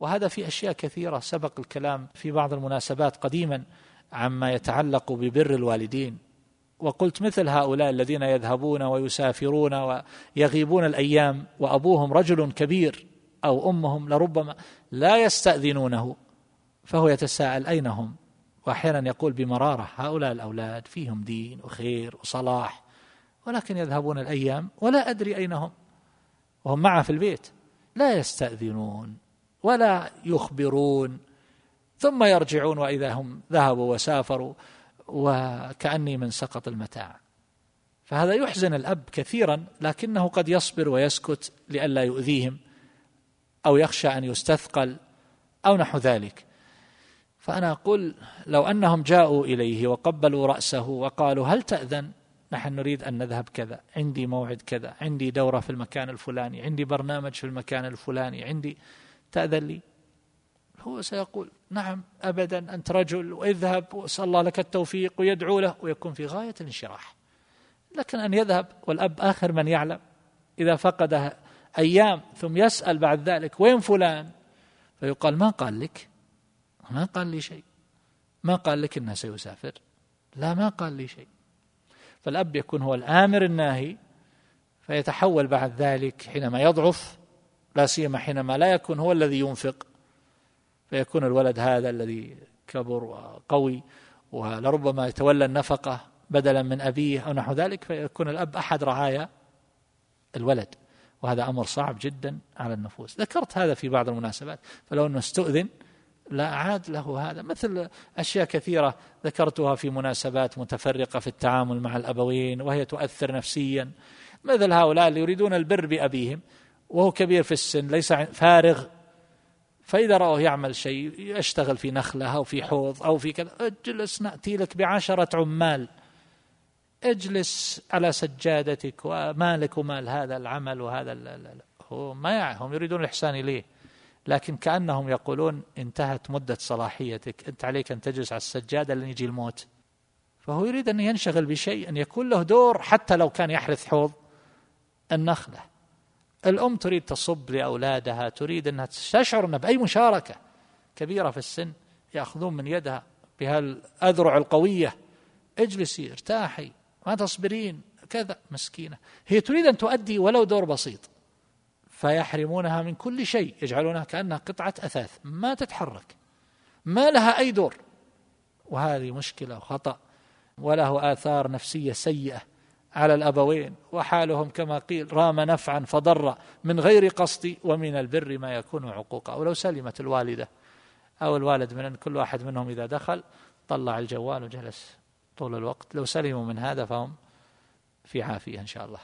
وهذا في أشياء كثيرة. سبق الكلام في بعض المناسبات قديما عما يتعلق ببر الوالدين. وقلت مثل هؤلاء الذين يذهبون ويسافرون ويغيبون الأيام وأبوهم رجل كبير أو أمهم لربما لا يستأذنونه فهو يتساءل أين هم؟ وأحيانا يقول بمرارة هؤلاء الأولاد فيهم دين وخير وصلاح ولكن يذهبون الأيام ولا أدري أين هم. وهم معه في البيت. لا يستأذنون. ولا يخبرون ثم يرجعون وإذا هم ذهبوا وسافروا وكأني من سقط المتاع. فهذا يحزن الأب كثيرا لكنه قد يصبر ويسكت لئلا يؤذيهم أو يخشى أن يستثقل أو نحو ذلك. فأنا أقول لو أنهم جاءوا إليه وقبلوا رأسه وقالوا هل تأذن؟ نحن نريد أن نذهب كذا عندي موعد كذا عندي دورة في المكان الفلاني عندي برنامج في المكان الفلاني عندي تأذن لي. هو سيقول نعم أبدا أنت رجل واذهب وأسأل الله لك التوفيق ويدعو له ويكون في غاية الانشراح. لكن أن يذهب والأب آخر من يعلم إذا فقد أيام ثم يسأل بعد ذلك وين فلان؟ فيقال ما قال لك؟ ما قال لي شيء. ما قال لك إنه سيسافر؟ لا ما قال لي شيء. فالأب يكون هو الآمر الناهي فيتحول بعد ذلك حينما يضعف لا سيما حينما لا يكون هو الذي ينفق فيكون الولد هذا الذي كبر وقوي ولربما يتولى النفقة بدلا من أبيه أو نحو ذلك فيكون الأب أحد رعايا الولد. وهذا أمر صعب جدا على النفوس. ذكرت هذا في بعض المناسبات فلو أنه استؤذن لا أعاد له هذا. مثل أشياء كثيرة ذكرتها في مناسبات متفرقة في التعامل مع الأبوين وهي تؤثر نفسيا. مثل هؤلاء اللي يريدون البر بأبيهم وهو كبير في السن ليس فارغ. فإذا رأوه يعمل شيء يشتغل في نخلة أو في حوض أو في كذا اجلس نأتي لك بعشرة عمال. اجلس على سجادتك ومالك ومال هذا العمل وهذا هو ما هم يريدون الإحسان إليه. لكن كأنهم يقولون انتهت مدة صلاحيتك أنت عليك أن تجلس على السجادة لن يجي الموت. فهو يريد أن ينشغل بشيء أن يكون له دور حتى لو كان يحرث حوض النخلة. الأم تريد تصب لأولادها تريد أنها تشعر أنها بأي مشاركة كبيرة في السن يأخذون من يدها بهالأذرع القوية. اجلسي ارتاحي ما تصبرين كذا مسكينة. هي تريد أن تؤدي ولو دور بسيط. فيحرمونها من كل شيء يجعلونها كأنها قطعة أثاث ما تتحرك ما لها أي دور. وهذه مشكلة وخطأ وله آثار نفسية سيئة. على الأبوين وحالهم كما قيل رام نفعا فضر من غير قصد ومن البر ما يكون عقوقا. ولو سلمت الوالدة أو الوالد من أن كل واحد منهم إذا دخل طلع الجوال وجلس طول الوقت. لو سلموا من هذا فهم في عافية إن شاء الله.